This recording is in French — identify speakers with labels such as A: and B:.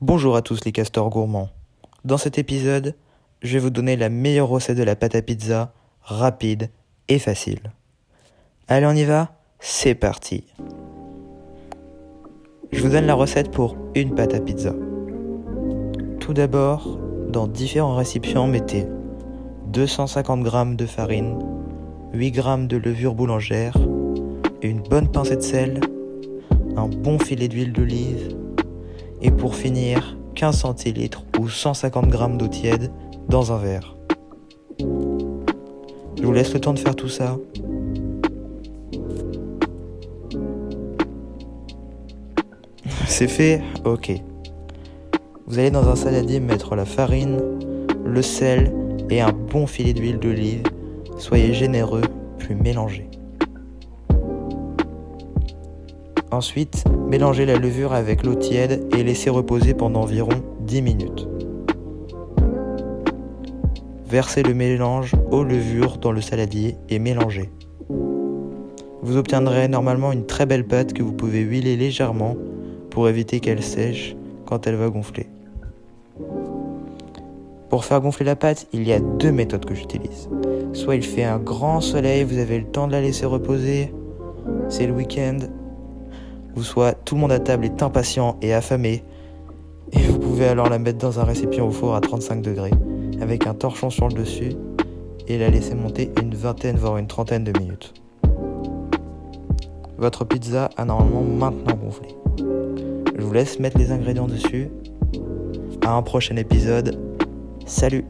A: Bonjour à tous les castors gourmands. Dans cet épisode, je vais vous donner la meilleure recette de la pâte à pizza, rapide et facile. Allez, on y va C'est parti Je vous donne la recette pour une pâte à pizza. Tout d'abord, dans différents récipients, mettez 250 g de farine, 8 g de levure boulangère, une bonne pincée de sel, un bon filet d'huile d'olive et pour finir 15 centilitres ou 150 g d'eau tiède dans un verre. Je vous laisse le temps de faire tout ça. C'est fait Ok. Vous allez dans un saladier mettre la farine, le sel et un bon filet d'huile d'olive. Soyez généreux, puis mélangez. Ensuite, mélangez la levure avec l'eau tiède et laissez reposer pendant environ 10 minutes. Versez le mélange aux levures dans le saladier et mélangez. Vous obtiendrez normalement une très belle pâte que vous pouvez huiler légèrement pour éviter qu'elle sèche quand elle va gonfler. Pour faire gonfler la pâte, il y a deux méthodes que j'utilise. Soit il fait un grand soleil, vous avez le temps de la laisser reposer, c'est le week-end, soit tout le monde à table est impatient et affamé, et vous pouvez alors la mettre dans un récipient au four à 35 degrés, avec un torchon sur le dessus, et la laisser monter une vingtaine voire une trentaine de minutes. Votre pizza a normalement maintenant gonflé. Je vous laisse mettre les ingrédients dessus. À un prochain épisode. Salut